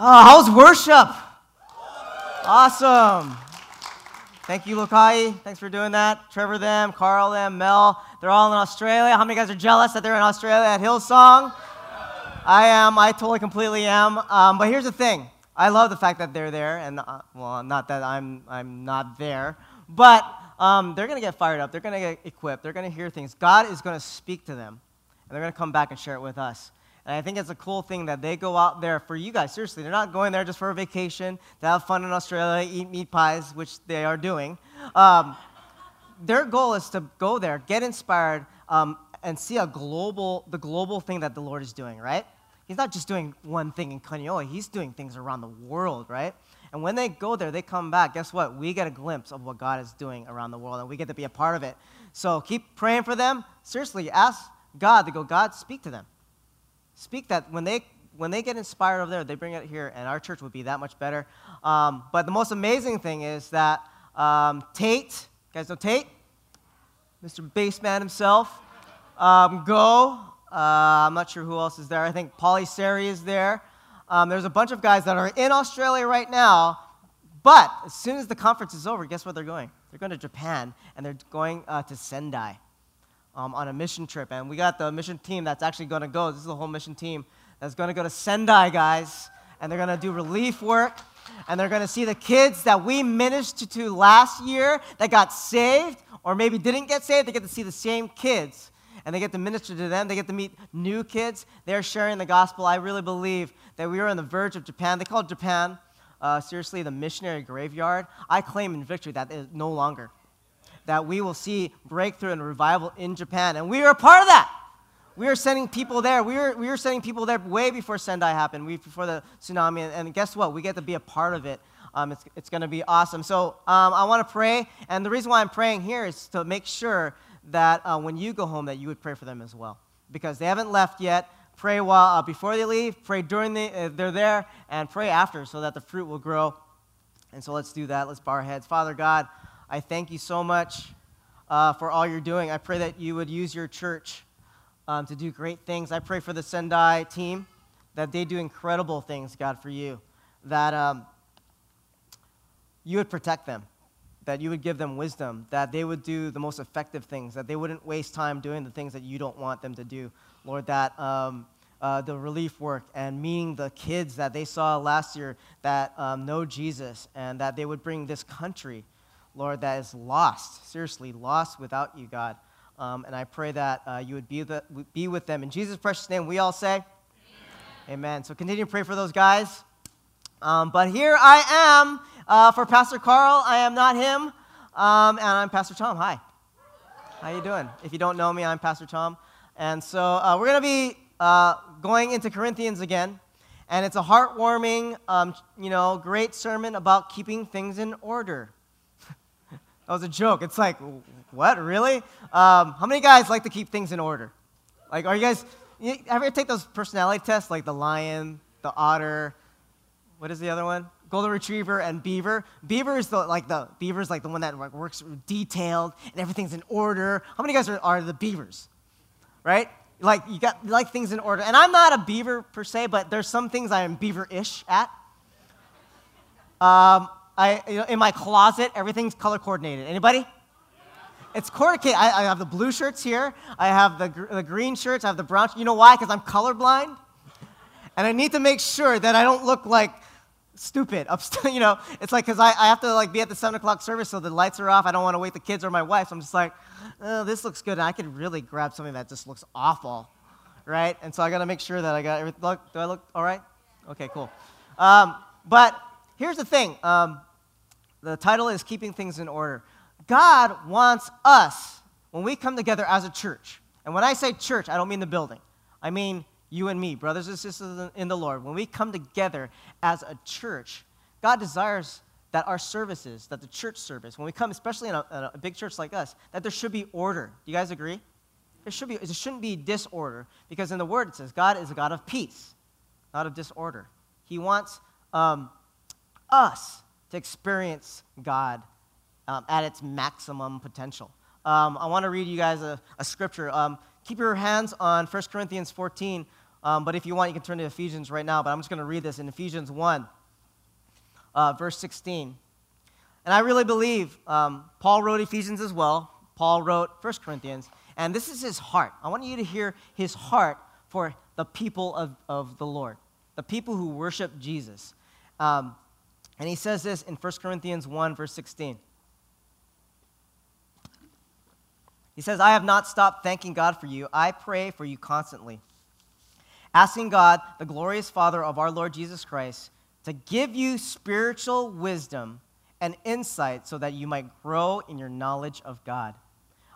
Uh, how's worship? Awesome. Thank you, Lokahi. Thanks for doing that. Trevor, them, Carl, them, Mel. They're all in Australia. How many guys are jealous that they're in Australia at Hillsong? I am. I totally, completely am. Um, but here's the thing. I love the fact that they're there, and uh, well, not that I'm I'm not there, but um, they're gonna get fired up. They're gonna get equipped. They're gonna hear things. God is gonna speak to them, and they're gonna come back and share it with us. And I think it's a cool thing that they go out there for you guys. Seriously, they're not going there just for a vacation, to have fun in Australia, eat meat pies, which they are doing. Um, their goal is to go there, get inspired, um, and see a global, the global thing that the Lord is doing, right? He's not just doing one thing in Kaneohe, he's doing things around the world, right? And when they go there, they come back. Guess what? We get a glimpse of what God is doing around the world, and we get to be a part of it. So keep praying for them. Seriously, ask God to go, God, speak to them speak that when they when they get inspired over there, they bring it here, and our church would be that much better. Um, but the most amazing thing is that um, Tate, guys know Tate, Mr. Bassman himself, um, go. Uh, I'm not sure who else is there. I think Polly Sari is there. Um, there's a bunch of guys that are in Australia right now, but as soon as the conference is over, guess where they're going? They're going to Japan, and they're going uh, to Sendai um, on a mission trip. And we got the mission team that's actually going to go. This is the whole mission team that's going to go to Sendai, guys. And they're going to do relief work. And they're going to see the kids that we ministered to last year that got saved or maybe didn't get saved. They get to see the same kids and they get to minister to them. They get to meet new kids. They're sharing the gospel. I really believe that we are on the verge of Japan. They call Japan, uh, seriously, the missionary graveyard. I claim in victory that it is no longer that we will see breakthrough and revival in Japan. And we are a part of that. We are sending people there. We are, we are sending people there way before Sendai happened, we, before the tsunami. And, and, guess what? We get to be a part of it. Um, it's it's going to be awesome. So um, I want to pray. And the reason why I'm praying here is to make sure that uh, when you go home, that you would pray for them as well. Because they haven't left yet. Pray while uh, before they leave, pray during the, uh, they're there, and pray after so that the fruit will grow. And so let's do that. Let's bow our heads. Father God, I thank you so much uh, for all you're doing. I pray that you would use your church um, to do great things. I pray for the Sendai team that they do incredible things, God, for you. That um, you would protect them, that you would give them wisdom, that they would do the most effective things, that they wouldn't waste time doing the things that you don't want them to do. Lord, that. Um, uh, the relief work and meeting the kids that they saw last year that um, know Jesus and that they would bring this country Lord, that is lost, seriously lost without you, God. Um, and I pray that uh, you would be, the, be with them. In Jesus' precious name, we all say, Amen. Amen. So continue to pray for those guys. Um, but here I am uh, for Pastor Carl. I am not him. Um, and I'm Pastor Tom. Hi. How you doing? If you don't know me, I'm Pastor Tom. And so uh, we're going to be uh, going into Corinthians again. And it's a heartwarming, um, you know, great sermon about keeping things in order. That was a joke. It's like, what, really? Um, how many guys like to keep things in order? Like, are you guys, you ever take those personality tests, like the lion, the otter, what is the other one? Golden retriever and beaver. Beaver is the like the beaver's like the one that works detailed and everything's in order. How many guys are, are the beavers? Right? Like you got you like things in order. And I'm not a beaver per se, but there's some things I am beaver-ish at. Um, I, you know, in my closet, everything's color coordinated. Anybody? It's coordinated. I, I, have the blue shirts here. I have the, gr- the green shirts. I have the brown. You know why? Because I'm colorblind, and I need to make sure that I don't look like stupid. you know, it's like because I, I have to like be at the seven o'clock service, so the lights are off. I don't want to wake the kids or my wife. So I'm just like, oh, this looks good. And I could really grab something that just looks awful, right? And so I got to make sure that I got everything. Look, do I look all right? Okay, cool. Um, but here's the thing. Um, the title is Keeping Things in Order. God wants us, when we come together as a church, and when I say church, I don't mean the building, I mean you and me, brothers and sisters in the Lord. When we come together as a church, God desires that our services, that the church service, when we come, especially in a, in a big church like us, that there should be order. Do you guys agree? There, should be, there shouldn't be disorder because in the Word it says God is a God of peace, not of disorder. He wants um, us to experience God um, at its maximum potential. Um, I want to read you guys a, a scripture. Um, keep your hands on 1 Corinthians 14, Um, but if you want, you can turn to Ephesians right now. But I'm just going to read this in Ephesians 1, uh, verse 16. And I really believe um, Paul wrote Ephesians as well. Paul wrote 1 Corinthians. And this is his heart. I want you to hear his heart for the people of, of the Lord, the people who worship Jesus. Um, and he says this in 1 Corinthians 1, verse 16. He says, I have not stopped thanking God for you. I pray for you constantly, asking God, the glorious Father of our Lord Jesus Christ, to give you spiritual wisdom and insight so that you might grow in your knowledge of God.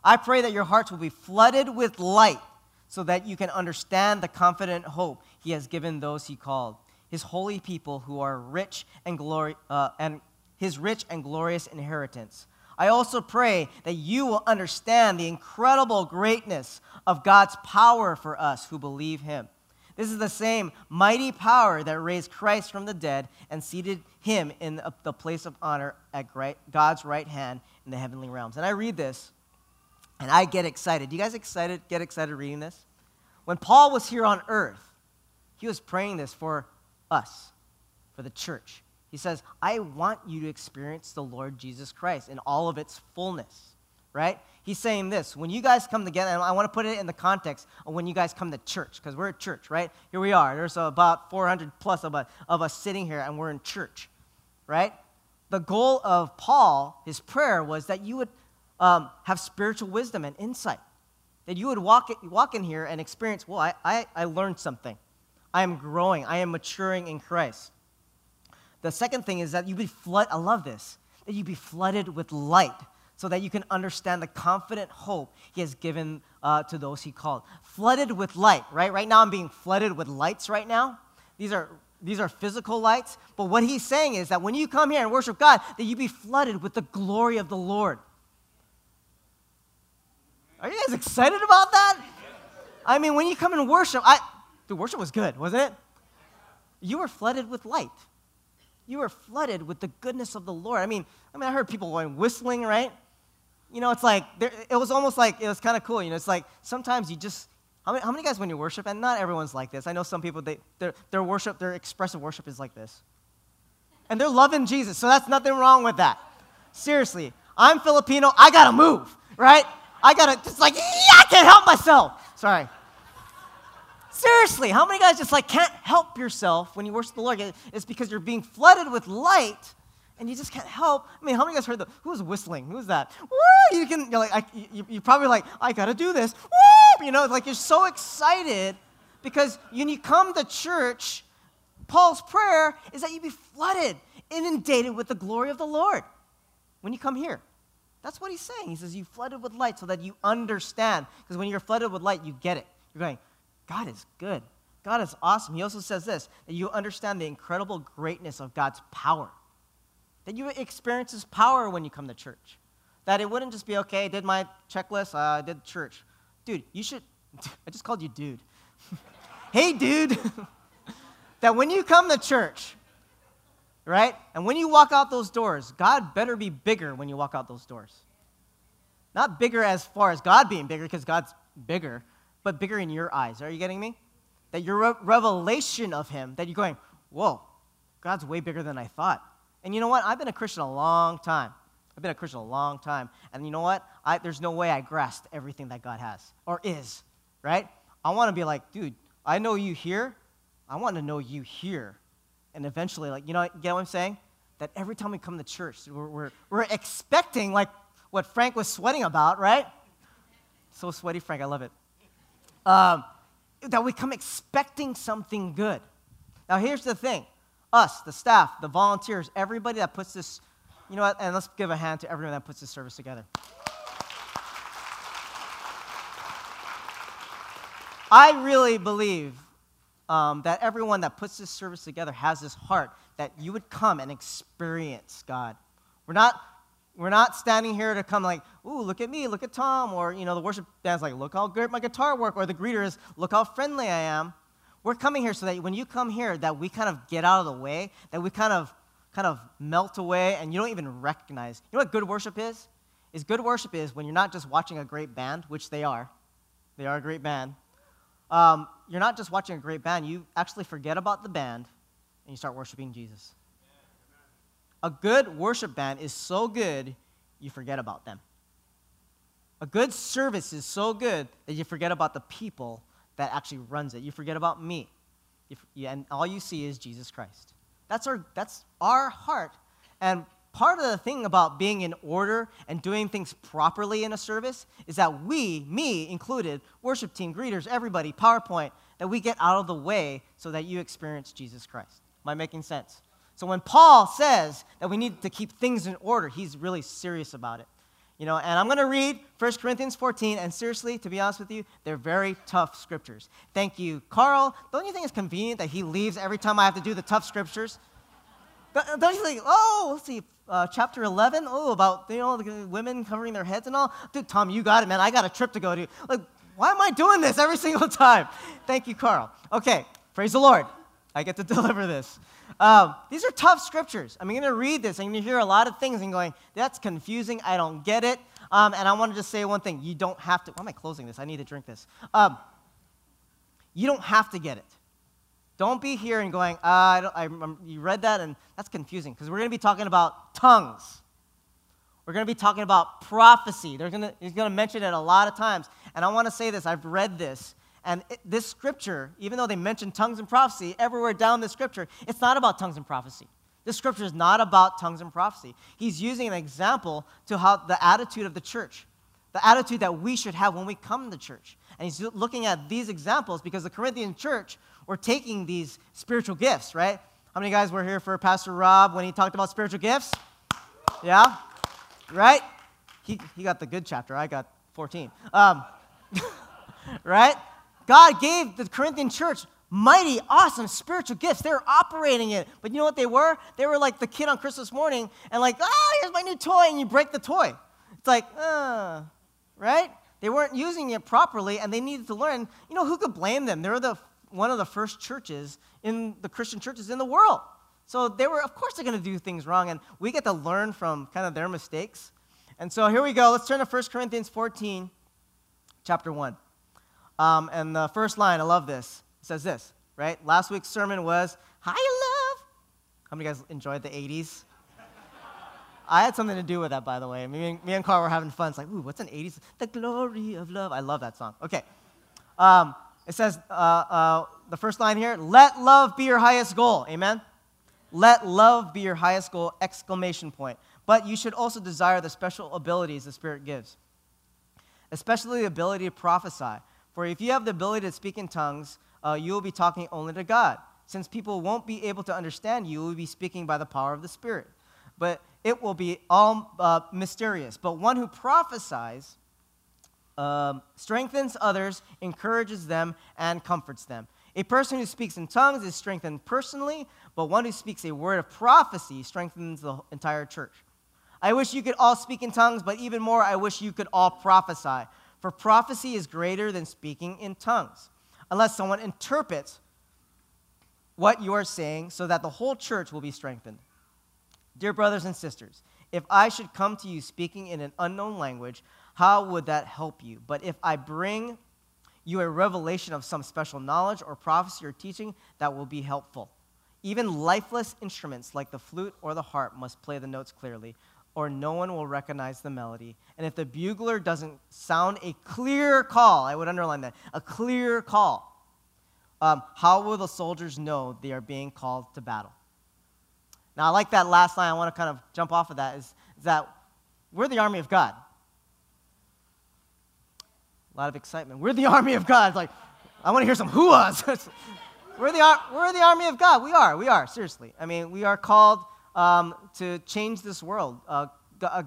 I pray that your hearts will be flooded with light so that you can understand the confident hope he has given those he called, his holy people who are rich and glory, uh, and his rich and glorious inheritance. I also pray that you will understand the incredible greatness of God's power for us who believe Him. This is the same mighty power that raised Christ from the dead and seated him in the place of honor at God's right hand in the heavenly realms. And I read this and I get excited. You guys excited? Get excited reading this? When Paul was here on earth, he was praying this for us, for the church. He says, I want you to experience the Lord Jesus Christ in all of its fullness, right? He's saying this when you guys come together, and I want to put it in the context of when you guys come to church, because we're at church, right? Here we are. There's about 400 plus of, of us sitting here, and we're in church, right? The goal of Paul, his prayer, was that you would um, have spiritual wisdom and insight, that you would walk, walk in here and experience, well, I, I, I learned something. I am growing, I am maturing in Christ. The second thing is that you be flood. I love this. That you be flooded with light, so that you can understand the confident hope He has given uh, to those He called. Flooded with light, right? Right now, I'm being flooded with lights. Right now, these are these are physical lights. But what He's saying is that when you come here and worship God, that you be flooded with the glory of the Lord. Are you guys excited about that? I mean, when you come and worship, I, the worship was good, wasn't it? You were flooded with light you were flooded with the goodness of the Lord. I mean, I mean, I heard people going whistling, right? You know, it's like there, it was almost like it was kind of cool. You know, it's like sometimes you just how many, how many guys when you worship, and not everyone's like this. I know some people they their their worship, their expressive worship is like this, and they're loving Jesus, so that's nothing wrong with that. Seriously, I'm Filipino. I gotta move, right? I gotta just like yeah, I can't help myself. Sorry. Seriously, how many guys just like can't help yourself when you worship the Lord? It's because you're being flooded with light and you just can't help. I mean, how many guys heard the who's whistling? Who's that? Woo! You can you're like I, you, you're probably like I gotta do this. Woo! You know, like you're so excited because when you come to church, Paul's prayer is that you be flooded, inundated with the glory of the Lord when you come here. That's what he's saying. He says you flooded with light so that you understand. Because when you're flooded with light, you get it. You're going, God is good. God is awesome. He also says this that you understand the incredible greatness of God's power. That you experience His power when you come to church. That it wouldn't just be, okay, I did my checklist, uh, I did church. Dude, you should, I just called you dude. hey, dude. that when you come to church, right, and when you walk out those doors, God better be bigger when you walk out those doors. Not bigger as far as God being bigger, because God's bigger, but bigger in your eyes. Are you getting me? That your re- revelation of Him, that you're going, whoa, God's way bigger than I thought. And you know what? I've been a Christian a long time. I've been a Christian a long time. And you know what? I, there's no way I grasped everything that God has or is, right? I want to be like, dude, I know you here. I want to know you here. And eventually, like, you know, you what I'm saying? That every time we come to church, we're, we're, we're expecting, like, what Frank was sweating about, right? So sweaty, Frank. I love it um, that we come expecting something good. Now, here's the thing us, the staff, the volunteers, everybody that puts this, you know what, and let's give a hand to everyone that puts this service together. I really believe um, that everyone that puts this service together has this heart that you would come and experience God. We're not we're not standing here to come like, ooh, look at me, look at Tom, or you know, the worship band's like, look how great my guitar work, or the greeter is, look how friendly I am. We're coming here so that when you come here, that we kind of get out of the way, that we kind of kind of melt away, and you don't even recognize. You know what good worship is? Is good worship is when you're not just watching a great band, which they are. They are a great band. um, you're not just watching a great band, you actually forget about the band and you start worshiping Jesus. A good worship band is so good, you forget about them. A good service is so good that you forget about the people that actually runs it. You forget about me. You, and all you see is Jesus Christ. That's our, that's our heart. And part of the thing about being in order and doing things properly in a service is that we, me included, worship team, greeters, everybody, PowerPoint, that we get out of the way so that you experience Jesus Christ. Am I making sense? So when Paul says that we need to keep things in order, he's really serious about it. You know, and I'm going to read 1 Corinthians 14, and seriously, to be honest with you, they're very tough scriptures. Thank you, Carl. Don't you think it's convenient that he leaves every time I have to do the tough scriptures? Don't you think, oh, let's see, uh, chapter 11, oh, about, you know, the women covering their heads and all? Dude, Tom, you got it, man. I got a trip to go to. Like, why am I doing this every single time? Thank you, Carl. Okay, praise the Lord. I get to deliver this. Um, these are tough scriptures. I'm going to read this. I'm going to hear a lot of things and going, that's confusing. I don't get it. Um, and I want to just say one thing. You don't have to. Why am I closing this? I need to drink this. Um, you don't have to get it. Don't be here and going, uh, I I, you read that and that's confusing because we're going to be talking about tongues. We're going to be talking about prophecy. Gonna, he's going to mention it a lot of times. And I want to say this I've read this. And it, this scripture, even though they mention tongues and prophecy everywhere down the scripture, it's not about tongues and prophecy. This scripture is not about tongues and prophecy. He's using an example to how the attitude of the church, the attitude that we should have when we come to church. And he's looking at these examples because the Corinthian church were taking these spiritual gifts, right? How many guys were here for Pastor Rob when he talked about spiritual gifts? Yeah? Right? He, he got the good chapter. I got 14. Um, right? God gave the Corinthian church mighty, awesome spiritual gifts. They were operating it. But you know what they were? They were like the kid on Christmas morning and like, oh, here's my new toy, and you break the toy. It's like, uh, right? They weren't using it properly and they needed to learn. You know, who could blame them? They were the, one of the first churches in the Christian churches in the world. So they were, of course, they're going to do things wrong, and we get to learn from kind of their mistakes. And so here we go. Let's turn to 1 Corinthians 14, chapter 1. Um, and the first line, I love this. It says this, right? Last week's sermon was, Hi, love. How many guys enjoyed the 80s? I had something to do with that, by the way. Me and, me and Carl were having fun. It's like, ooh, what's an 80s? The glory of love. I love that song. Okay. Um, it says, uh, uh, the first line here, let love be your highest goal. Amen? Let love be your highest goal, exclamation point. But you should also desire the special abilities the Spirit gives, especially the ability to prophesy. For if you have the ability to speak in tongues, uh, you will be talking only to God. Since people won't be able to understand you, you will be speaking by the power of the Spirit. But it will be all uh, mysterious. But one who prophesies um, strengthens others, encourages them, and comforts them. A person who speaks in tongues is strengthened personally, but one who speaks a word of prophecy strengthens the entire church. I wish you could all speak in tongues, but even more, I wish you could all prophesy. For prophecy is greater than speaking in tongues, unless someone interprets what you are saying so that the whole church will be strengthened. Dear brothers and sisters, if I should come to you speaking in an unknown language, how would that help you? But if I bring you a revelation of some special knowledge or prophecy or teaching, that will be helpful. Even lifeless instruments like the flute or the harp must play the notes clearly, or no one will recognize the melody. And if the bugler doesn't sound a clear call, I would underline that, a clear call, um, how will the soldiers know they are being called to battle? Now, I like that last line. I want to kind of jump off of that is, is that we're the army of God. A lot of excitement. We're the army of God. It's like, I want to hear some hooahs. we're, the, we're the army of God. We are. We are. Seriously. I mean, we are called um, to change this world. Uh, uh,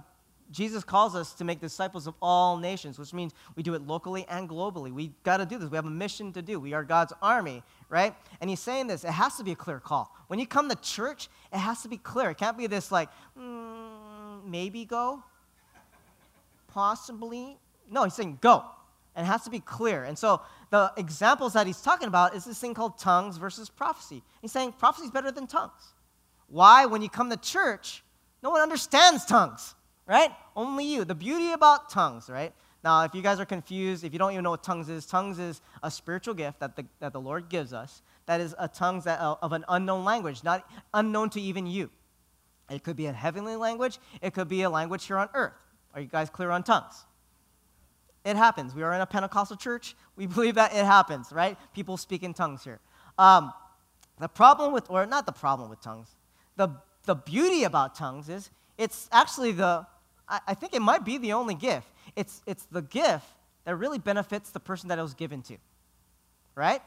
Jesus calls us to make disciples of all nations, which means we do it locally and globally. We got to do this. We have a mission to do. We are God's army, right? And he's saying this. It has to be a clear call. When you come to church, it has to be clear. It can't be this like, mm, maybe go, possibly. No, he's saying go. And it has to be clear. And so the examples that he's talking about is this thing called tongues versus prophecy. He's saying prophecy is better than tongues. Why? When you come to church, no one understands tongues, right? Only you. The beauty about tongues, right? Now, if you guys are confused, if you don't even know what tongues is, tongues is a spiritual gift that the, that the Lord gives us. That is a tongues that, uh, of an unknown language, not unknown to even you. It could be a heavenly language. It could be a language here on earth. Are you guys clear on tongues? It happens. We are in a Pentecostal church. We believe that it happens, right? People speak in tongues here. Um, the problem with, or not the problem with tongues, the, the beauty about tongues is it's actually the, I, I think it might be the only gift. It's, it's the gift that really benefits the person that it was given to, right?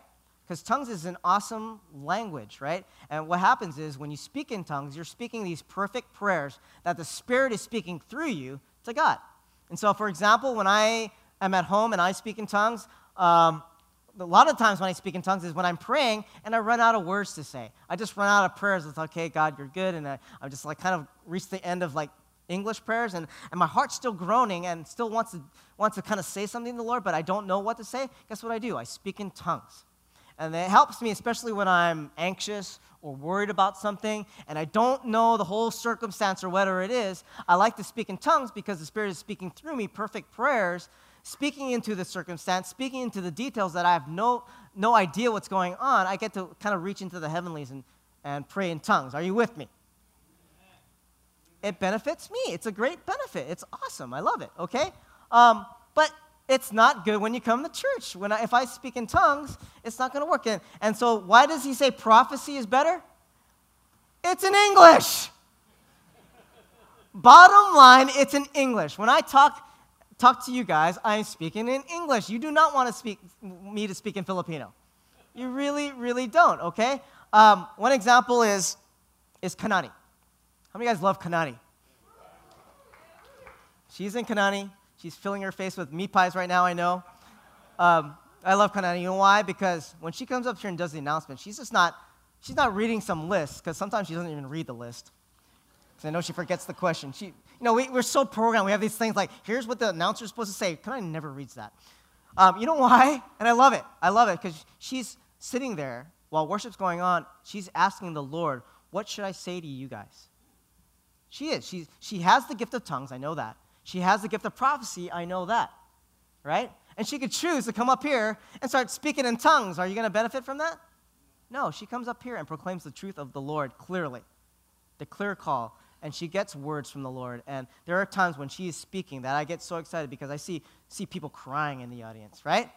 Because tongues is an awesome language, right? And what happens is when you speak in tongues, you're speaking these perfect prayers that the Spirit is speaking through you to God. And so, for example, when I am at home and I speak in tongues, um, a lot of times when I speak in tongues is when I'm praying and I run out of words to say. I just run out of prayers. It's okay, God, you're good. And I'm just like kind of reached the end of like English prayers and, and my heart's still groaning and still wants to, wants to kind of say something to the Lord, but I don't know what to say. Guess what I do? I speak in tongues. And it helps me, especially when I'm anxious or worried about something and I don't know the whole circumstance or whatever it is. I like to speak in tongues because the Spirit is speaking through me perfect prayers speaking into the circumstance, speaking into the details that I have no, no idea what's going on, I get to kind of reach into the heavenlies and, and pray in tongues. Are you with me? It benefits me. It's a great benefit. It's awesome. I love it, okay? Um, but it's not good when you come to church. When I, if I speak in tongues, it's not going to work. And, and so, why does he say prophecy is better? It's in English. Bottom line, it's in English. When I talk talk to you guys, I'm speaking in English. You do not want to speak me to speak in Filipino. You really, really don't, okay? Um, one example is, is Kanani. How many guys love Kanani? She's in Kanani. She's filling her face with meat pies right now, I know. Um, I love Kanani. You know why? Because when she comes up here and does the announcement, she's just not, she's not reading some list, because sometimes she doesn't even read the list. Because I know she forgets the question. She, you know, we, we're so programmed. We have these things like, here's what the announcer's supposed to say. Kanani never reads that? Um, you know why? And I love it. I love it because she's sitting there while worship's going on. She's asking the Lord, what should I say to you guys? She is. She's, she has the gift of tongues. I know that. She has the gift of prophecy. I know that. Right? And she could choose to come up here and start speaking in tongues. Are you going to benefit from that? No, she comes up here and proclaims the truth of the Lord clearly. The clear call and she gets words from the Lord. And there are times when she is speaking that I get so excited because I see, see people crying in the audience, right?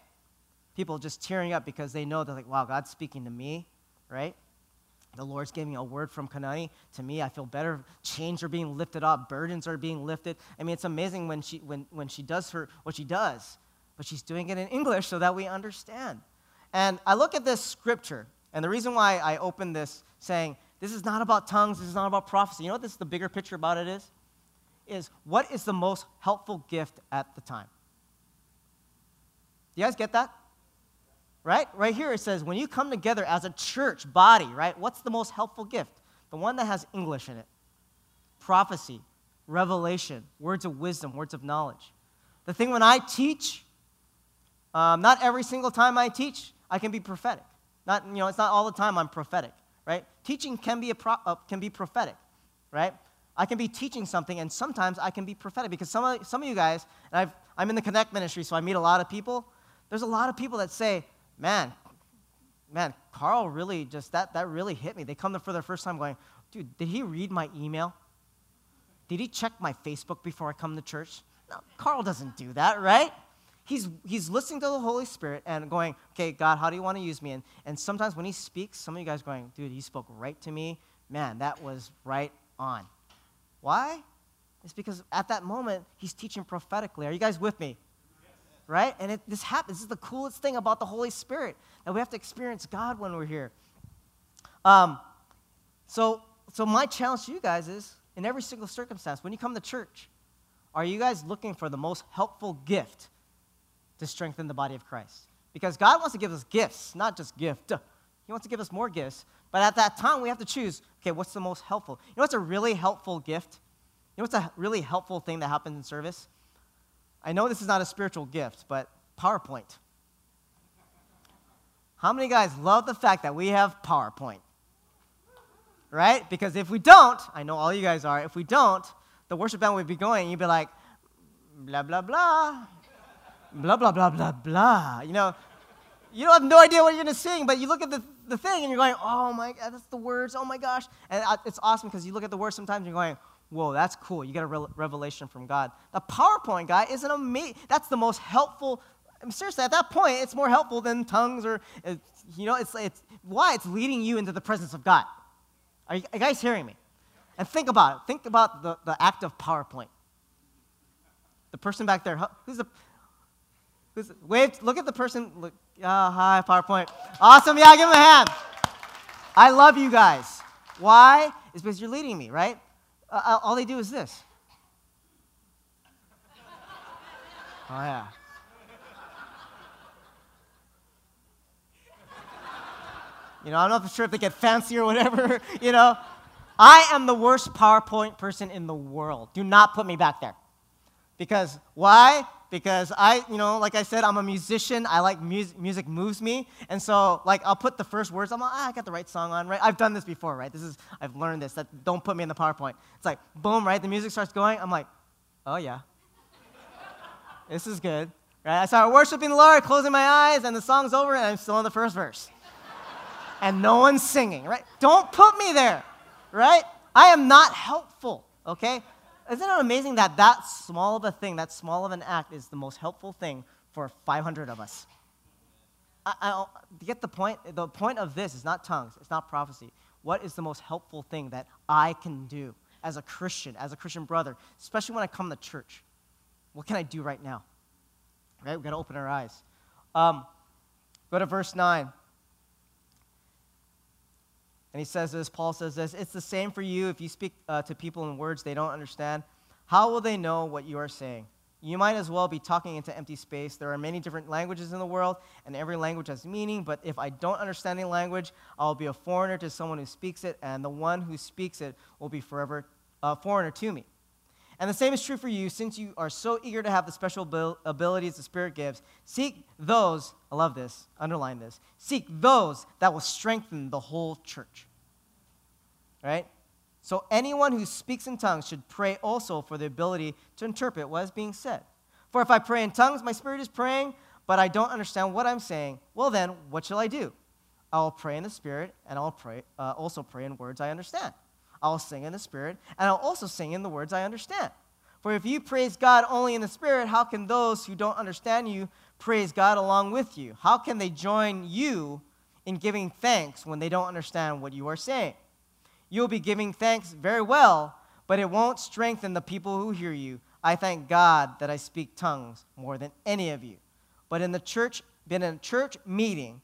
People just tearing up because they know they're like, wow, God's speaking to me, right? The Lord's giving a word from Kanani to me. I feel better. Chains are being lifted up. Burdens are being lifted. I mean, it's amazing when she, when, when she does her, what she does, but she's doing it in English so that we understand. And I look at this scripture, and the reason why I open this saying, this is not about tongues. This is not about prophecy. You know what this is the bigger picture about it is? Is what is the most helpful gift at the time? Do you guys get that? Right? Right here it says, when you come together as a church body, right? What's the most helpful gift? The one that has English in it. Prophecy, revelation, words of wisdom, words of knowledge. The thing when I teach, um, not every single time I teach, I can be prophetic. Not, you know, it's not all the time I'm prophetic right? Teaching can be, a pro, uh, can be prophetic, right? I can be teaching something, and sometimes I can be prophetic because some of, some of you guys, and I've, I'm in the Connect ministry, so I meet a lot of people. There's a lot of people that say, man, man, Carl really just, that, that really hit me. They come for their first time going, dude, did he read my email? Did he check my Facebook before I come to church? No, Carl doesn't do that, right? He's, he's listening to the Holy Spirit and going, okay, God, how do you want to use me? And, and sometimes when he speaks, some of you guys going, dude, he spoke right to me. Man, that was right on. Why? It's because at that moment, he's teaching prophetically. Are you guys with me? Right? And it, this happens. This is the coolest thing about the Holy Spirit that we have to experience God when we're here. Um, so, so my challenge to you guys is in every single circumstance, when you come to church, are you guys looking for the most helpful gift to strengthen the body of Christ. Because God wants to give us gifts, not just gift. He wants to give us more gifts. But at that time, we have to choose okay, what's the most helpful? You know what's a really helpful gift? You know what's a really helpful thing that happens in service? I know this is not a spiritual gift, but PowerPoint. How many guys love the fact that we have PowerPoint? Right? Because if we don't, I know all you guys are, if we don't, the worship band would be going, and you'd be like, blah, blah, blah, blah, blah, blah, blah, blah. You know, you don't have no idea what you're going to sing, but you look at the, the thing and you're going, oh my God, that's the words, oh my gosh. And it's awesome because you look at the words sometimes and you're going, whoa, that's cool. You get a re- revelation from God. The PowerPoint guy is an amazing, that's the most helpful. I mean, seriously, at that point, it's more helpful than tongues or, you know, it's, it's why it's leading you into the presence of God. Are you, are you guys hearing me? And think about it. Think about the, the act of PowerPoint. The person back there, who's the, who's, wave, look at the person, look, uh, hi, PowerPoint. Awesome, yeah, give him a hand. I love you guys. Why? It's because you're leading me, right? Uh, uh, all they do is this. Oh, yeah. You know, I'm not sure if they get fancy or whatever, you know. I am the worst PowerPoint person in the world. Do not put me back there. Because why? Because I, you know, like I said, I'm a musician. I like music, music moves me. And so, like, I'll put the first words, I'm like, ah, I got the right song on, right? I've done this before, right? This is, I've learned this, that don't put me in the PowerPoint. It's like, boom, right? The music starts going. I'm like, oh, yeah. this is good, right? I start worshiping the Lord, closing my eyes, and the song's over, and I'm still in the first verse. and no one's singing, right? Don't put me there right? I am not helpful, okay? Isn't it amazing that that small of a thing, that small of an act, is the most helpful thing for 500 of us? I, I, get the point? The point of this is not tongues, it's not prophecy. What is the most helpful thing that I can do as a Christian, as a Christian brother, especially when I come to church? What can I do right now? Right? We've got to open our eyes. Um, go to verse 9. And he says this, Paul says this It's the same for you if you speak uh, to people in words they don't understand. How will they know what you are saying? You might as well be talking into empty space. There are many different languages in the world, and every language has meaning. But if I don't understand any language, I'll be a foreigner to someone who speaks it, and the one who speaks it will be forever a foreigner to me. And the same is true for you, since you are so eager to have the special abilities the Spirit gives. Seek those, I love this, underline this, seek those that will strengthen the whole church. Right? So anyone who speaks in tongues should pray also for the ability to interpret what is being said. For if I pray in tongues, my spirit is praying, but I don't understand what I'm saying. Well, then, what shall I do? I will pray in the spirit, and I'll pray, uh, also pray in words I understand. I'll sing in the Spirit, and I'll also sing in the words I understand. For if you praise God only in the Spirit, how can those who don't understand you praise God along with you? How can they join you in giving thanks when they don't understand what you are saying? You'll be giving thanks very well, but it won't strengthen the people who hear you. I thank God that I speak tongues more than any of you. But in the church, been in a church meeting,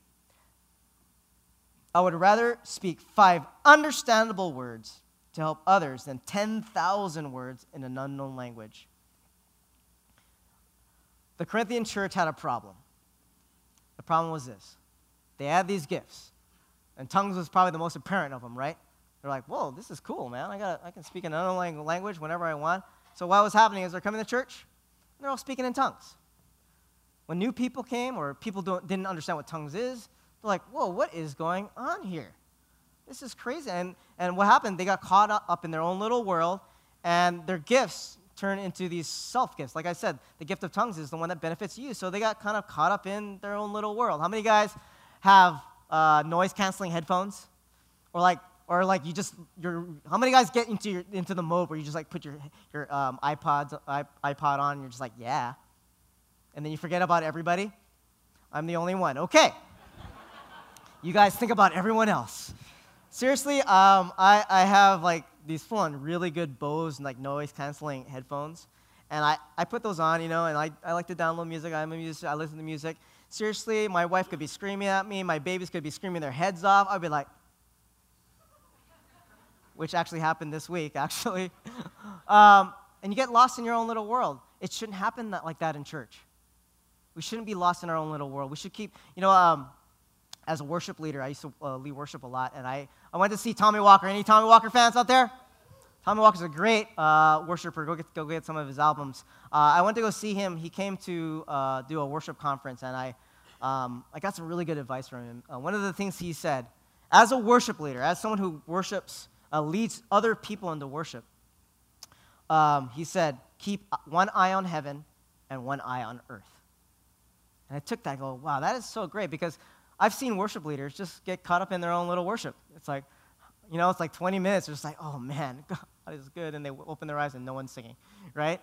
I would rather speak five understandable words to help others than 10,000 words in an unknown language. The Corinthian church had a problem. The problem was this they had these gifts, and tongues was probably the most apparent of them, right? They're like, whoa, this is cool, man. I, got I can speak an unknown language whenever I want. So what was happening is they're coming to church, and they're all speaking in tongues. When new people came or people didn't understand what tongues is, they're like, whoa, what is going on here? This is crazy. And, and what happened? They got caught up in their own little world, and their gifts turned into these self gifts. Like I said, the gift of tongues is the one that benefits you. So they got kind of caught up in their own little world. How many guys have uh, noise canceling headphones? Or like, or like you just, you're, how many guys get into, your, into the mode where you just like put your, your um, iPod on and you're just like, yeah. And then you forget about everybody? I'm the only one. Okay. you guys think about everyone else. Seriously, um, I, I have like these full on really good Bose like noise canceling headphones. And I, I put those on, you know, and I, I like to download music. I'm a musician, I listen to music. Seriously, my wife could be screaming at me, my babies could be screaming their heads off. I'd be like, which actually happened this week, actually. um, and you get lost in your own little world. It shouldn't happen that, like that in church. We shouldn't be lost in our own little world. We should keep, you know, um, as a worship leader, I used to uh, lead worship a lot, and I, I went to see Tommy Walker. Any Tommy Walker fans out there? Tommy Walker's a great uh, worshiper. Go get, go get some of his albums. Uh, I went to go see him. He came to uh, do a worship conference, and I, um, I got some really good advice from him. Uh, one of the things he said, as a worship leader, as someone who worships, uh, leads other people into worship, um, he said, keep one eye on heaven and one eye on earth. And I took that and go, wow, that is so great because I've seen worship leaders just get caught up in their own little worship. It's like, you know, it's like 20 minutes. They're just like, oh man, God is good. And they open their eyes and no one's singing, right?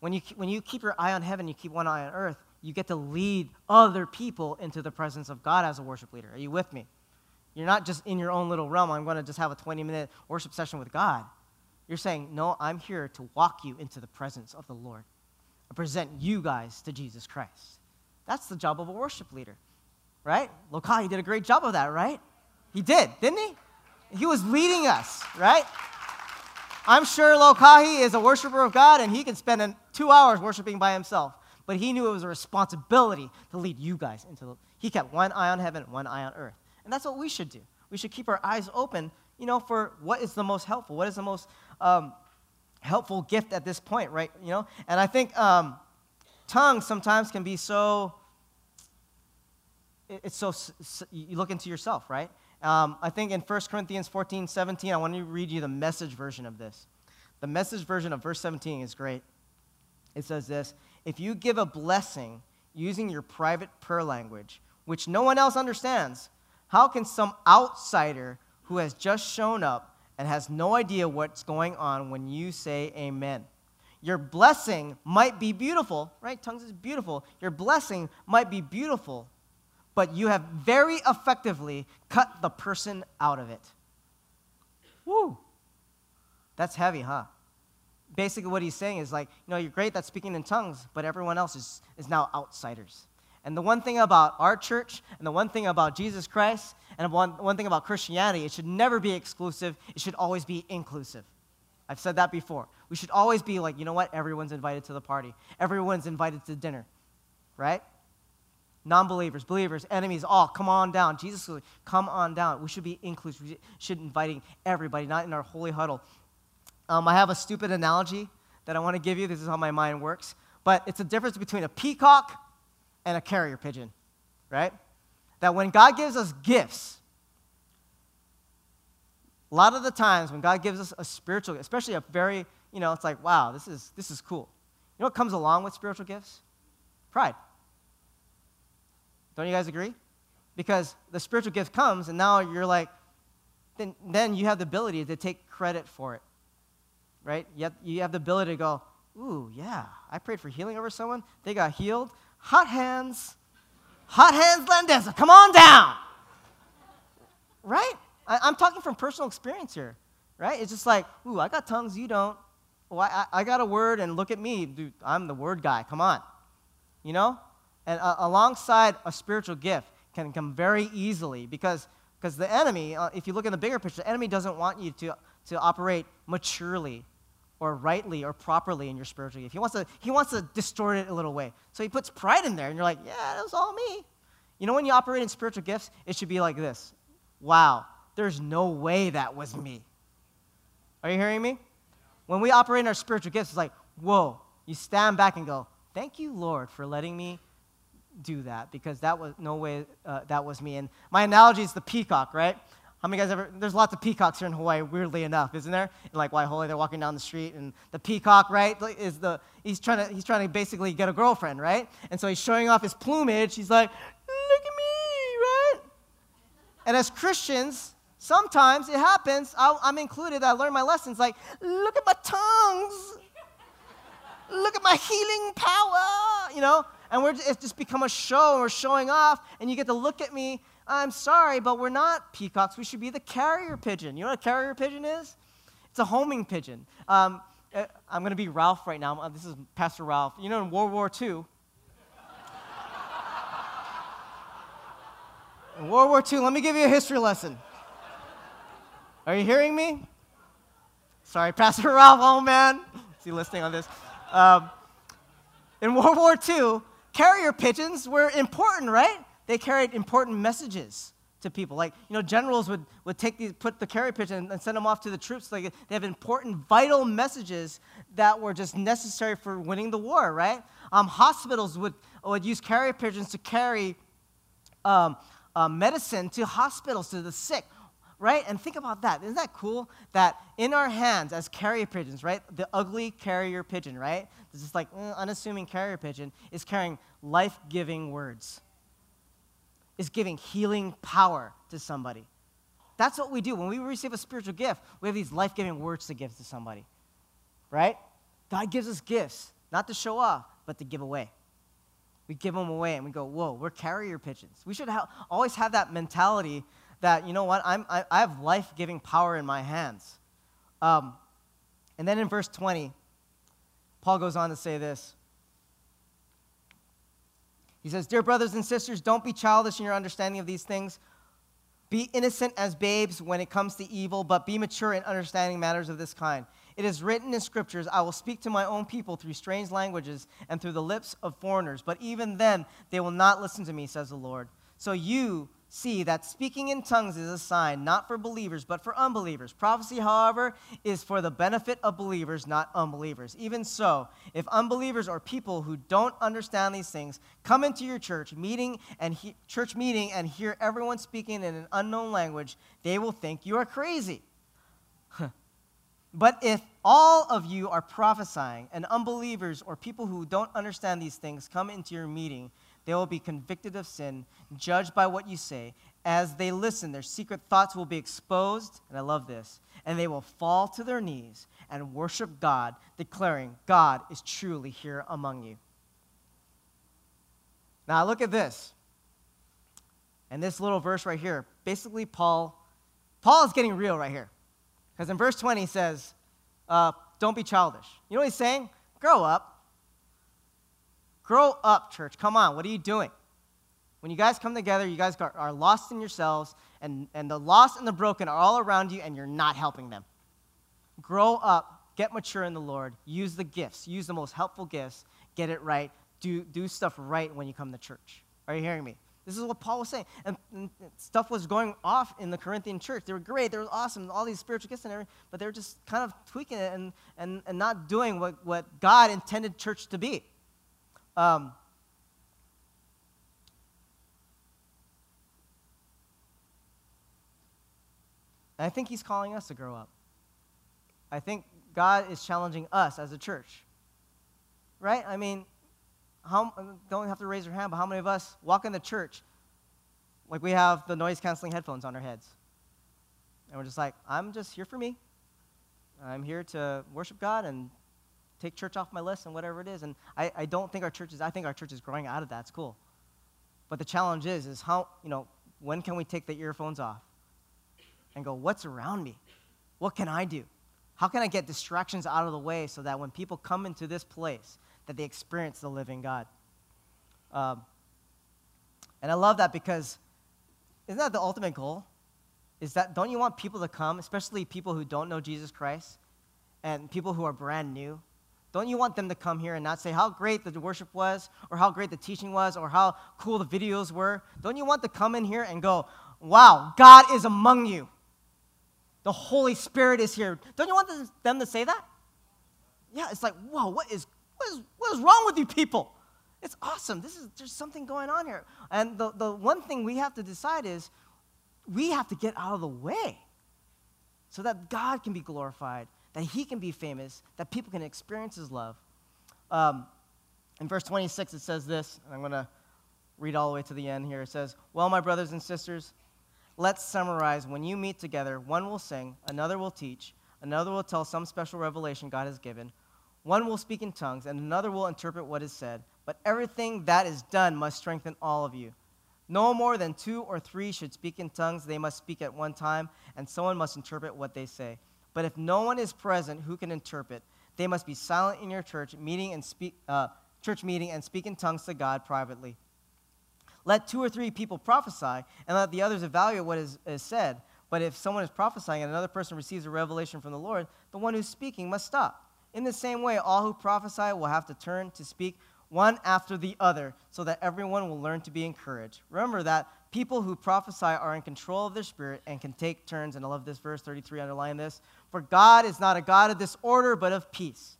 When you, when you keep your eye on heaven, you keep one eye on earth, you get to lead other people into the presence of God as a worship leader. Are you with me? You're not just in your own little realm. I'm going to just have a 20 minute worship session with God. You're saying, no, I'm here to walk you into the presence of the Lord and present you guys to Jesus Christ. That's the job of a worship leader, right? Lokahi did a great job of that, right? He did, didn't he? He was leading us, right? I'm sure Lokahi is a worshiper of God and he can spend two hours worshiping by himself. But he knew it was a responsibility to lead you guys into the. He kept one eye on heaven, one eye on earth. And that's what we should do. We should keep our eyes open, you know, for what is the most helpful, what is the most um, helpful gift at this point, right? You know, and I think um, tongues sometimes can be so. It's so you look into yourself, right? Um, I think in 1 Corinthians 14, 17, I want to read you the message version of this. The message version of verse 17 is great. It says this If you give a blessing using your private prayer language, which no one else understands, how can some outsider who has just shown up and has no idea what's going on when you say amen? Your blessing might be beautiful, right? Tongues is beautiful. Your blessing might be beautiful, but you have very effectively cut the person out of it. Woo! That's heavy, huh? Basically, what he's saying is like, you know, you're great at speaking in tongues, but everyone else is, is now outsiders. And the one thing about our church, and the one thing about Jesus Christ, and one, one thing about Christianity, it should never be exclusive, it should always be inclusive. I've said that before. We should always be like, you know what? Everyone's invited to the party, everyone's invited to dinner, right? Non believers, believers, enemies, all come on down. Jesus come on down. We should be inclusive. We should be inviting everybody, not in our holy huddle. Um, I have a stupid analogy that I want to give you. This is how my mind works. But it's a difference between a peacock and a carrier pigeon, right? That when God gives us gifts, a lot of the times when God gives us a spiritual, gift, especially a very, you know, it's like, wow, this is, this is cool. You know what comes along with spiritual gifts? Pride. Don't you guys agree? Because the spiritual gift comes, and now you're like, then, then you have the ability to take credit for it, right? You have, you have the ability to go, ooh, yeah, I prayed for healing over someone. They got healed. Hot hands. Hot hands, Landeza. Come on down. Right? I, am talking from personal experience here, right? It's just like, ooh, I got tongues, you don't. Oh, I, I got a word, and look at me. Dude, I'm the word guy. Come on. You know? And uh, alongside a spiritual gift can come very easily because because the enemy, uh, if you look in the bigger picture, the enemy doesn't want you to, to operate maturely or rightly or properly in your spiritual gift. He wants, to, he wants to distort it a little way. So he puts pride in there, and you're like, yeah, that was all me. You know, when you operate in spiritual gifts, it should be like this Wow, there's no way that was me. Are you hearing me? When we operate in our spiritual gifts, it's like, whoa, you stand back and go, thank you, Lord, for letting me do that because that was no way uh, that was me. And my analogy is the peacock, right? How many guys ever? There's lots of peacocks here in Hawaii, weirdly enough, isn't there? In like Waihoa, they're walking down the street, and the peacock, right, is the he's trying to he's trying to basically get a girlfriend, right? And so he's showing off his plumage. He's like, look at me, right? And as Christians, sometimes it happens. i I'm included. I learned my lessons. Like, look at my tongues. Look at my healing power. You know, and we're, it's just become a show and we're showing off, and you get to look at me. I'm sorry, but we're not peacocks. We should be the carrier pigeon. You know what a carrier pigeon is? It's a homing pigeon. Um, uh, I'm going to be Ralph right now. Uh, this is Pastor Ralph. You know, in World War II, in World War II, let me give you a history lesson. Are you hearing me? Sorry, Pastor Ralph. Oh, man. Is he listening on this? Um, in World War II, carrier pigeons were important, right? They carried important messages to people. Like, you know, generals would, would take these, put the carrier pigeon and send them off to the troops. Like, they have important, vital messages that were just necessary for winning the war, right? Um, hospitals would, would use carrier pigeons to carry um, uh, medicine to hospitals, to the sick right? And think about that. Isn't that cool? That in our hands as carrier pigeons, right? The ugly carrier pigeon, right? Is like mm, unassuming carrier pigeon is carrying life giving words, is giving healing power to somebody. That's what we do. When we receive a spiritual gift, we have these life giving words to give to somebody, right? God gives us gifts, not to show off, but to give away. We give them away and we go, whoa, we're carrier pigeons. We should ha- always have that mentality that, you know what, I'm, I, I have life giving power in my hands. Um, and then in verse 20, Paul goes on to say this. He says, Dear brothers and sisters, don't be childish in your understanding of these things. Be innocent as babes when it comes to evil, but be mature in understanding matters of this kind. It is written in scriptures, I will speak to my own people through strange languages and through the lips of foreigners, but even then they will not listen to me, says the Lord. So you see that speaking in tongues is a sign not for believers, but for unbelievers. Prophecy, however, is for the benefit of believers, not unbelievers. Even so, if unbelievers or people who don't understand these things come into your church meeting and he- church meeting and hear everyone speaking in an unknown language, they will think you are crazy. But if all of you are prophesying and unbelievers or people who don't understand these things come into your meeting, they will be convicted of sin, judged by what you say. As they listen, their secret thoughts will be exposed, and I love this, and they will fall to their knees and worship God, declaring, God is truly here among you. Now, look at this. And this little verse right here, basically, Paul, Paul is getting real right here. Because in verse 20 he says, uh, Don't be childish. You know what he's saying? Grow up. Grow up, church. Come on. What are you doing? When you guys come together, you guys are lost in yourselves, and, and the lost and the broken are all around you, and you're not helping them. Grow up, get mature in the Lord, use the gifts, use the most helpful gifts, get it right, do, do stuff right when you come to church. Are you hearing me? This is what Paul was saying. And, and, stuff was going off in the Corinthian church. They were great, they were awesome, all these spiritual gifts and everything, but they were just kind of tweaking it and, and, and not doing what, what God intended church to be. Um, I think he's calling us to grow up. I think God is challenging us as a church. Right? I mean, how, don't have to raise your hand, but how many of us walk into church like we have the noise canceling headphones on our heads? And we're just like, I'm just here for me. I'm here to worship God and take church off my list and whatever it is. And I, I don't think our church is, I think our church is growing out of that. It's cool. But the challenge is, is how, you know, when can we take the earphones off and go, what's around me? What can I do? How can I get distractions out of the way so that when people come into this place, that they experience the living God. Um, and I love that because isn't that the ultimate goal? Is that don't you want people to come, especially people who don't know Jesus Christ and people who are brand new? Don't you want them to come here and not say how great the worship was or how great the teaching was or how cool the videos were? Don't you want to come in here and go, wow, God is among you? The Holy Spirit is here. Don't you want them to say that? Yeah, it's like, whoa, what is what is, what is wrong with you people? It's awesome. This is, there's something going on here. And the, the one thing we have to decide is we have to get out of the way so that God can be glorified, that He can be famous, that people can experience His love. Um, in verse 26, it says this, and I'm going to read all the way to the end here. It says, Well, my brothers and sisters, let's summarize. When you meet together, one will sing, another will teach, another will tell some special revelation God has given one will speak in tongues, and another will interpret what is said. But everything that is done must strengthen all of you. No more than two or three should speak in tongues. They must speak at one time, and someone must interpret what they say. But if no one is present who can interpret, they must be silent in your church meeting and speak, uh, church meeting and speak in tongues to God privately. Let two or three people prophesy, and let the others evaluate what is, is said. But if someone is prophesying and another person receives a revelation from the Lord, the one who's speaking must stop. In the same way, all who prophesy will have to turn to speak one after the other so that everyone will learn to be encouraged. Remember that people who prophesy are in control of their spirit and can take turns. And I love this verse 33, underline this. For God is not a God of disorder, but of peace,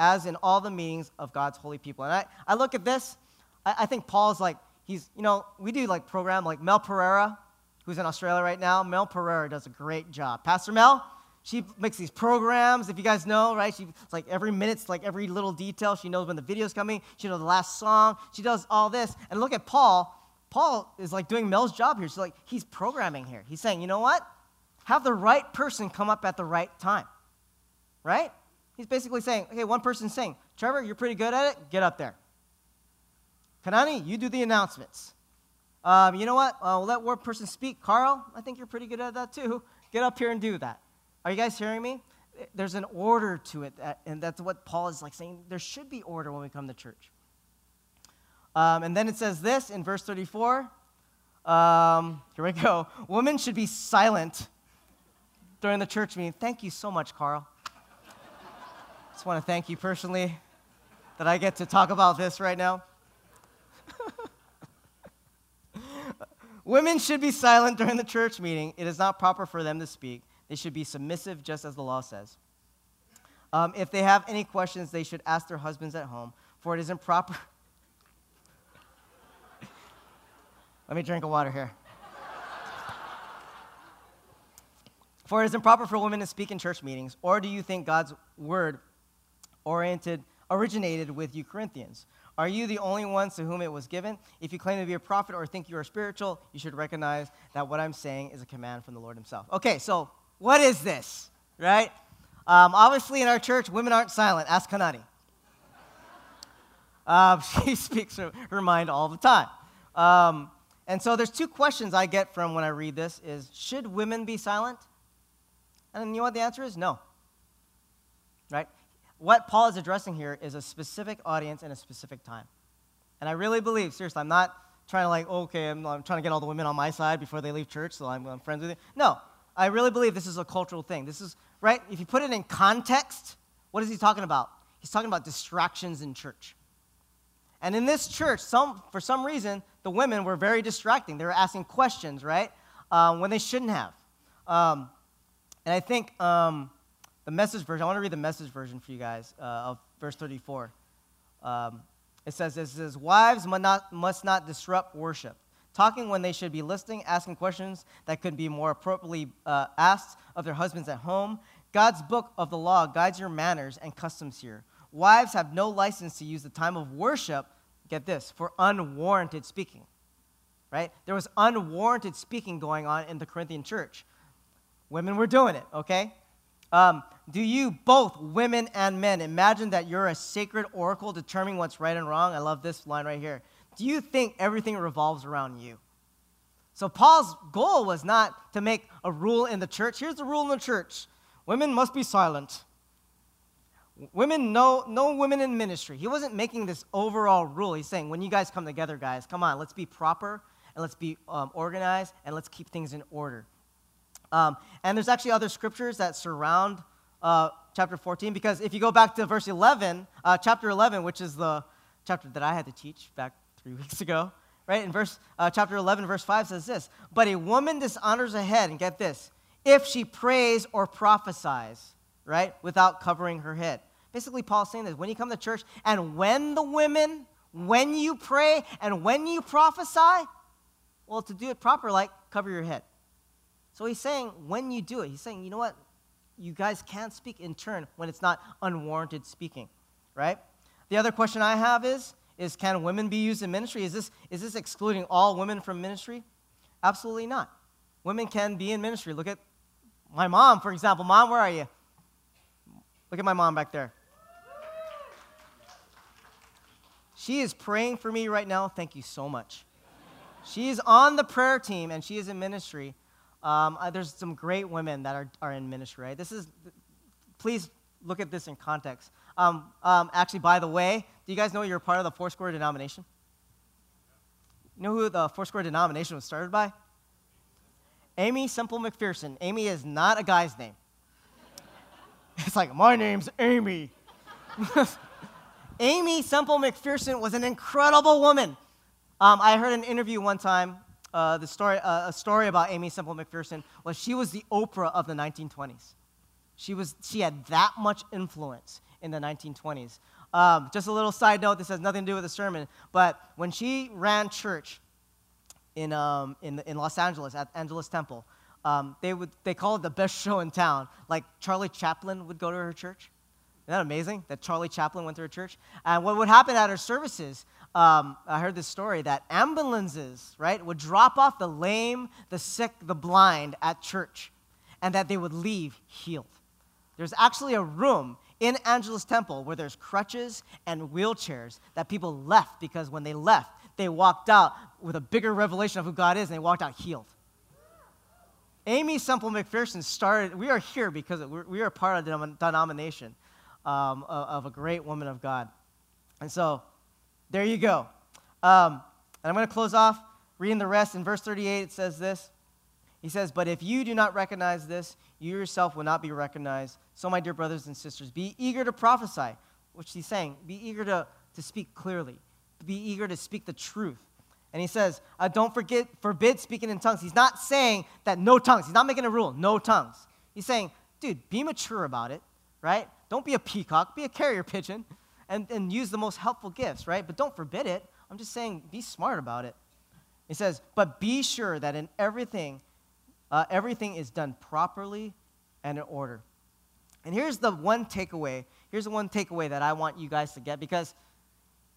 as in all the meetings of God's holy people. And I, I look at this, I, I think Paul's like, he's, you know, we do like program like Mel Pereira, who's in Australia right now. Mel Pereira does a great job. Pastor Mel, She makes these programs, if you guys know, right? She's like every minute's like every little detail. She knows when the video's coming. She knows the last song. She does all this. And look at Paul. Paul is like doing Mel's job here. So like he's programming here. He's saying, you know what? Have the right person come up at the right time, right? He's basically saying, okay, one person's saying, Trevor, you're pretty good at it. Get up there. Kanani, you do the announcements. Um, you know what? Uh, we'll let one person speak. Carl, I think you're pretty good at that too. Get up here and do that. Are you guys hearing me? There's an order to it, and that's what Paul is like saying. There should be order when we come to church. Um, and then it says this in verse 34. Um, here we go. Women should be silent during the church meeting. Thank you so much, Carl. Just want to thank you personally that I get to talk about this right now. Women should be silent during the church meeting. It is not proper for them to speak. They should be submissive, just as the law says. Um, if they have any questions, they should ask their husbands at home, for it isn't proper. Let me drink a water here. for it is improper for women to speak in church meetings. Or do you think God's word oriented, originated with you Corinthians? Are you the only ones to whom it was given? If you claim to be a prophet or think you are spiritual, you should recognize that what I'm saying is a command from the Lord Himself. Okay, so what is this, right? Um, obviously, in our church, women aren't silent. Ask Kanani. Um, she speaks her, her, mind all the time. Um, and so there's two questions I get from when I read this is, should women be silent? And you know what the answer is? No. Right? What Paul is addressing here is a specific audience and a specific time. And I really believe, seriously, I'm not trying to like, okay, I'm, I'm trying to get all the women on my side before they leave church, so I'm, I'm friends with you. No, I really believe this is a cultural thing. This is, right? If you put it in context, what is he talking about? He's talking about distractions in church. And in this church, some, for some reason, the women were very distracting. They were asking questions, right? Um, when they shouldn't have. Um, and I think um, the message version, I want to read the message version for you guys uh, of verse 34. Um, it says, it says, Wives must not, must not disrupt worship talking when they should be listening, asking questions that could be more appropriately uh, asked of their husbands at home. God's book of the law guides your manners and customs here. Wives have no license to use the time of worship, get this, for unwarranted speaking. Right? There was unwarranted speaking going on in the Corinthian church. Women were doing it, okay? Um, do you, both women and men, imagine that you're a sacred oracle determining what's right and wrong? I love this line right here do you think everything revolves around you? So Paul's goal was not to make a rule in the church. Here's the rule in the church women must be silent. Women, no, no women in ministry. He wasn't making this overall rule. He's saying, when you guys come together, guys, come on, let's be proper and let's be um, organized and let's keep things in order. Um, and there's actually other scriptures that surround uh, chapter 14 because if you go back to verse 11, uh, chapter 11, which is the chapter that I had to teach back three weeks ago, right? In verse, uh, chapter 11, verse 5 says this But a woman dishonors a head, and get this, if she prays or prophesies, right, without covering her head. Basically, Paul's saying this when you come to church, and when the women, when you pray, and when you prophesy, well, to do it proper, like cover your head. So he's saying when you do it, he's saying, you know what? You guys can't speak in turn when it's not unwarranted speaking, right? The other question I have is is can women be used in ministry? Is this, is this excluding all women from ministry? Absolutely not. Women can be in ministry. Look at my mom, for example. Mom, where are you? Look at my mom back there. She is praying for me right now. Thank you so much. She is on the prayer team and she is in ministry. Um, there's some great women that are, are in ministry, right? This is, please look at this in context. Um, um, actually, by the way, do you guys know you're part of the Foursquare denomination? You know who the Foursquare denomination was started by? Aimee Semple McPherson. Amy is not a guy's name. It's like, my name's Amy. Aimee Semple McPherson was an incredible woman. Um, I heard an interview one time. Uh, the story, uh, a story about Aimee Semple McPherson was she was the Oprah of the 1920s. She, was, she had that much influence in the 1920s. Um, just a little side note, this has nothing to do with the sermon, but when she ran church in, um, in, in Los Angeles at Angelus Temple, um, they, would, they call it the best show in town. Like Charlie Chaplin would go to her church. Isn't that amazing that Charlie Chaplin went to her church? And what would happen at her services, um, I heard this story that ambulances, right, would drop off the lame, the sick, the blind at church, and that they would leave healed. There's actually a room in Angelus Temple where there's crutches and wheelchairs that people left because when they left, they walked out with a bigger revelation of who God is and they walked out healed. Aimee Semple McPherson started, we are here because we are part of the denomination um, of, a great woman of God. And so, there you go. Um, and I'm going to close off reading the rest. In verse 38, it says this He says, But if you do not recognize this, you yourself will not be recognized. So, my dear brothers and sisters, be eager to prophesy, which he's saying, be eager to, to speak clearly, be eager to speak the truth. And he says, uh, don't forget, forbid speaking in tongues. He's not saying that no tongues. He's not making a rule, no tongues. He's saying, dude, be mature about it, right? Don't be a peacock, be a carrier pigeon, and, and use the most helpful gifts, right? But don't forbid it. I'm just saying, be smart about it. He says, but be sure that in everything, uh, everything is done properly and in order. And here's the one takeaway. Here's the one takeaway that I want you guys to get because,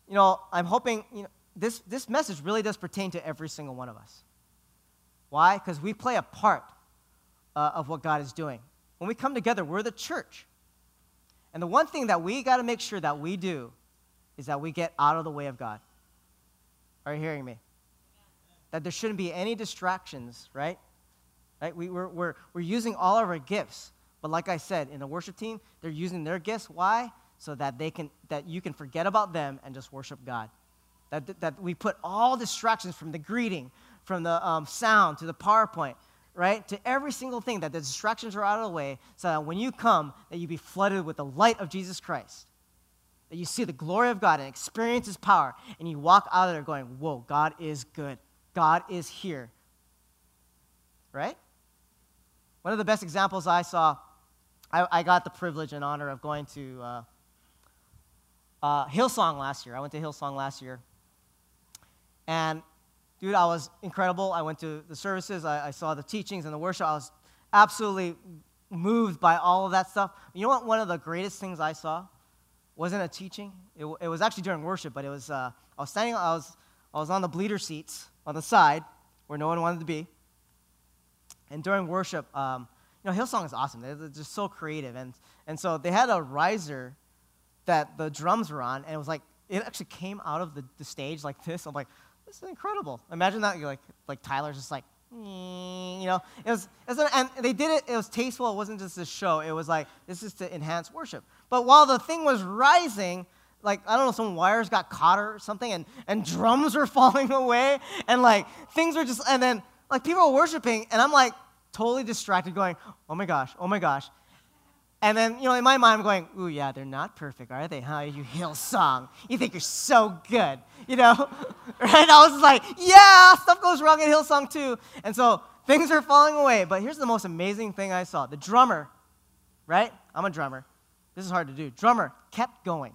you know, I'm hoping, you know, this, this message really does pertain to every single one of us. Why? Because we play a part uh, of what God is doing. When we come together, we're the church. And the one thing that we got to make sure that we do is that we get out of the way of God. Are you hearing me? That there shouldn't be any distractions, right? Right? We, we're, we're, we're using all of our gifts. But like I said, in the worship team, they're using their gifts. Why? So that they can that you can forget about them and just worship God. That, that we put all distractions from the greeting, from the um, sound to the PowerPoint, right? To every single thing, that the distractions are out of the way, so that when you come, that you be flooded with the light of Jesus Christ. That you see the glory of God and experience His power, and you walk out of there going, Whoa, God is good. God is here. Right? One of the best examples I saw, I, I got the privilege and honor of going to uh, uh, Hillsong last year. I went to Hillsong last year. And dude, I was incredible. I went to the services, I, I, saw the teachings and the worship. I was absolutely moved by all of that stuff. You know what? One of the greatest things I saw wasn't a teaching. It, it was actually during worship, but it was, uh, I was standing, I was, I was on the bleeder seats on the side where no one wanted to be. And during worship, um, you know, Hillsong is awesome. They're just so creative. And, and so they had a riser that the drums were on, and it was like, it actually came out of the, the stage like this. I'm like, this is incredible. Imagine that. You're like, like Tyler's just like, mm, you know, it was, it was, and they did it, it was tasteful. It wasn't just a show. It was like, this is to enhance worship. But while the thing was rising, like, I don't know, some wires got caught or something, and, and drums were falling away, and like, things were just, and then, like, people were worshiping, and I'm like, totally distracted, going, oh my gosh, oh my gosh. And then, you know, in my mind, I'm going, ooh, yeah, they're not perfect, are they? Huh? You Hillsong. You think you're so good, you know? right? I was like, yeah, stuff goes wrong at Hillsong too. And so things are falling away. But here's the most amazing thing I saw the drummer, right? I'm a drummer. This is hard to do. Drummer kept going,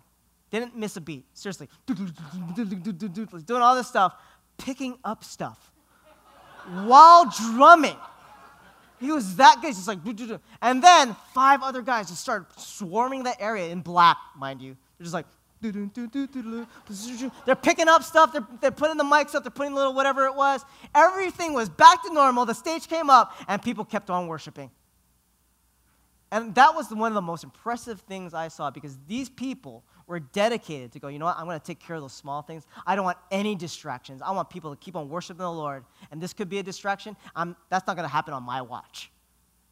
didn't miss a beat. Seriously, doing all this stuff, picking up stuff while drumming. He was that good. He's just like, and then five other guys just started swarming that area in black, mind you. They're just like, they're picking up stuff. They're, they're putting the mics up. They're putting little whatever it was. Everything was back to normal. The stage came up, and people kept on worshiping. And that was one of the most impressive things I saw because these people were dedicated to go, you know what, I'm going to take care of those small things. I don't want any distractions. I want people to keep on worshiping the Lord. And this could be a distraction. I'm, that's not going to happen on my watch.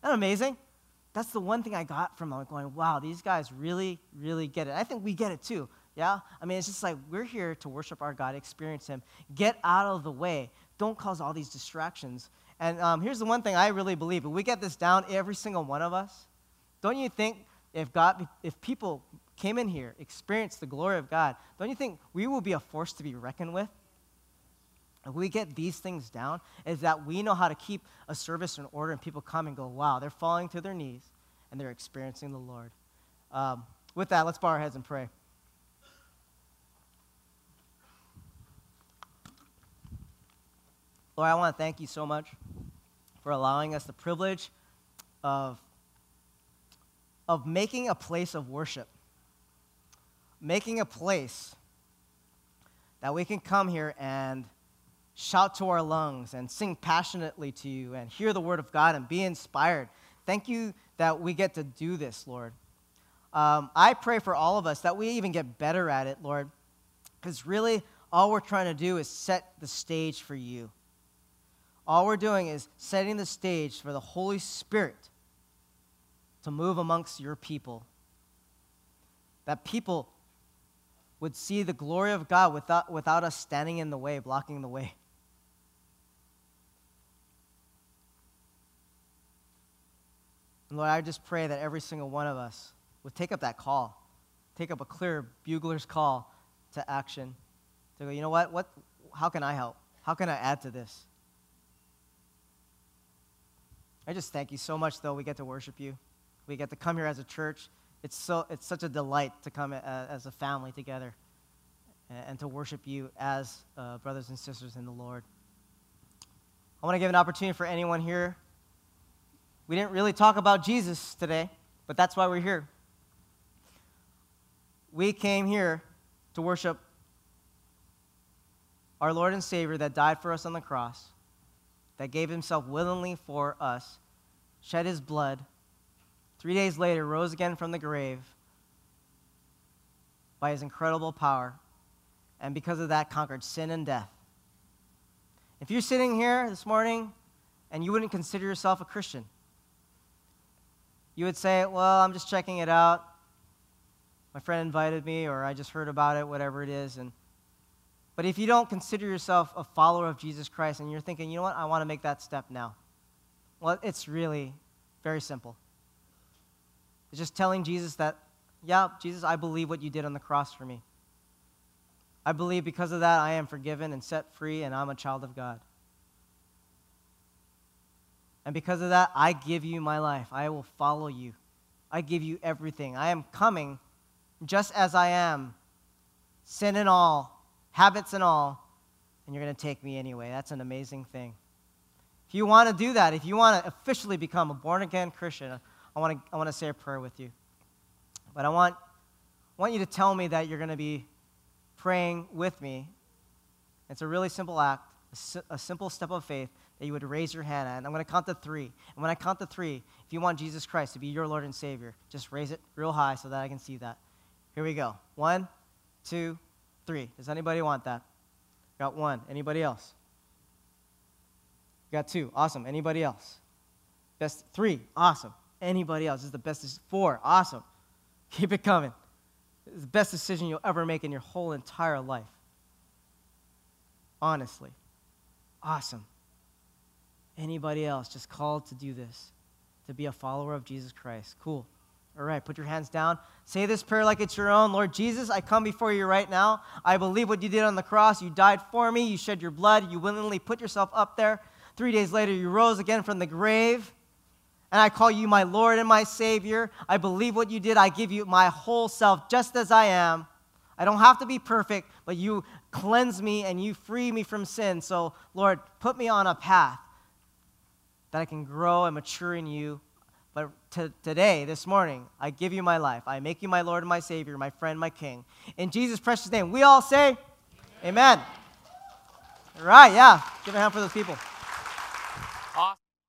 Isn't that amazing? That's the one thing I got from like going, wow, these guys really, really get it. I think we get it too. Yeah? I mean, it's just like we're here to worship our God, experience Him. Get out of the way. Don't cause all these distractions. And um, here's the one thing I really believe if we get this down, every single one of us, don't you think if God, if people came in here, experienced the glory of God, don't you think we will be a force to be reckoned with? If we get these things down, is that we know how to keep a service in order and people come and go, wow, they're falling to their knees and they're experiencing the Lord. Um, with that, let's bow our heads and pray. Lord, I want to thank you so much for allowing us the privilege of, of making a place of worship, making a place that we can come here and shout to our lungs and sing passionately to you and hear the word of God and be inspired. Thank you that we get to do this, Lord. Um, I pray for all of us that we even get better at it, Lord, because really all we're trying to do is set the stage for you. All we're doing is setting the stage for the Holy Spirit to move amongst your people. That people would see the glory of God without, without us standing in the way, blocking the way. And Lord, I just pray that every single one of us would take up that call, take up a clear bugler's call to action, to go, you know what? what how can I help? How can I add to this? I just thank you so much, though, we get to worship you. We get to come here as a church. It's, so, it's such a delight to come as a family together and to worship you as uh, brothers and sisters in the Lord. I want to give an opportunity for anyone here. We didn't really talk about Jesus today, but that's why we're here. We came here to worship our Lord and Savior that died for us on the cross that gave himself willingly for us, shed his blood, three days later rose again from the grave by his incredible power, and because of that conquered sin and death. If you're sitting here this morning and you wouldn't consider yourself a Christian, you would say, Well, I'm just checking it out. My friend invited me, or I just heard about it, whatever it is. And but if you don't consider yourself a follower of Jesus Christ and you're thinking, you know what, I want to make that step now, well, it's really very simple. It's just telling Jesus that, yeah, Jesus, I believe what you did on the cross for me. I believe because of that I am forgiven and set free and I'm a child of God. And because of that, I give you my life. I will follow you. I give you everything. I am coming just as I am, sin and all, habits and all, and you're going to take me anyway. That's an amazing thing. If you want to do that, if you want to officially become a born again Christian, I want to, I want to say a prayer with you. But I want, want you to tell me that you're going to be praying with me. It's a really simple act, a, simple step of faith that you would raise your hand. And I'm going to count to three. And when I count to three, if you want Jesus Christ to be your Lord and Savior, just raise it real high so that I can see that. Here we go. One, two, Three. Does anybody want that? Got one. Anybody else? Got two. Awesome. Anybody else? Best three. Awesome. Anybody else? Is the best. Four. Awesome. Keep it coming. This is the best decision you'll ever make in your whole entire life. Honestly. Awesome. Anybody else just called to do this, to be a follower of Jesus Christ? Cool. All right, put your hands down. Say this prayer like it's your own. Lord Jesus, I come before you right now. I believe what you did on the cross. You died for me. You shed your blood. You willingly put yourself up there. Three days later, you rose again from the grave. And I call you my Lord and my Savior. I believe what you did. I give you my whole self just as I am. I don't have to be perfect, but you cleanse me and you free me from sin. So, Lord, put me on a path that I can grow and mature in you but to, today, this morning, I give you my life. I make you my Lord and my Savior, my friend, my King. In Jesus' precious name, we all say, Amen. Amen. All right, yeah. Give a hand for those people.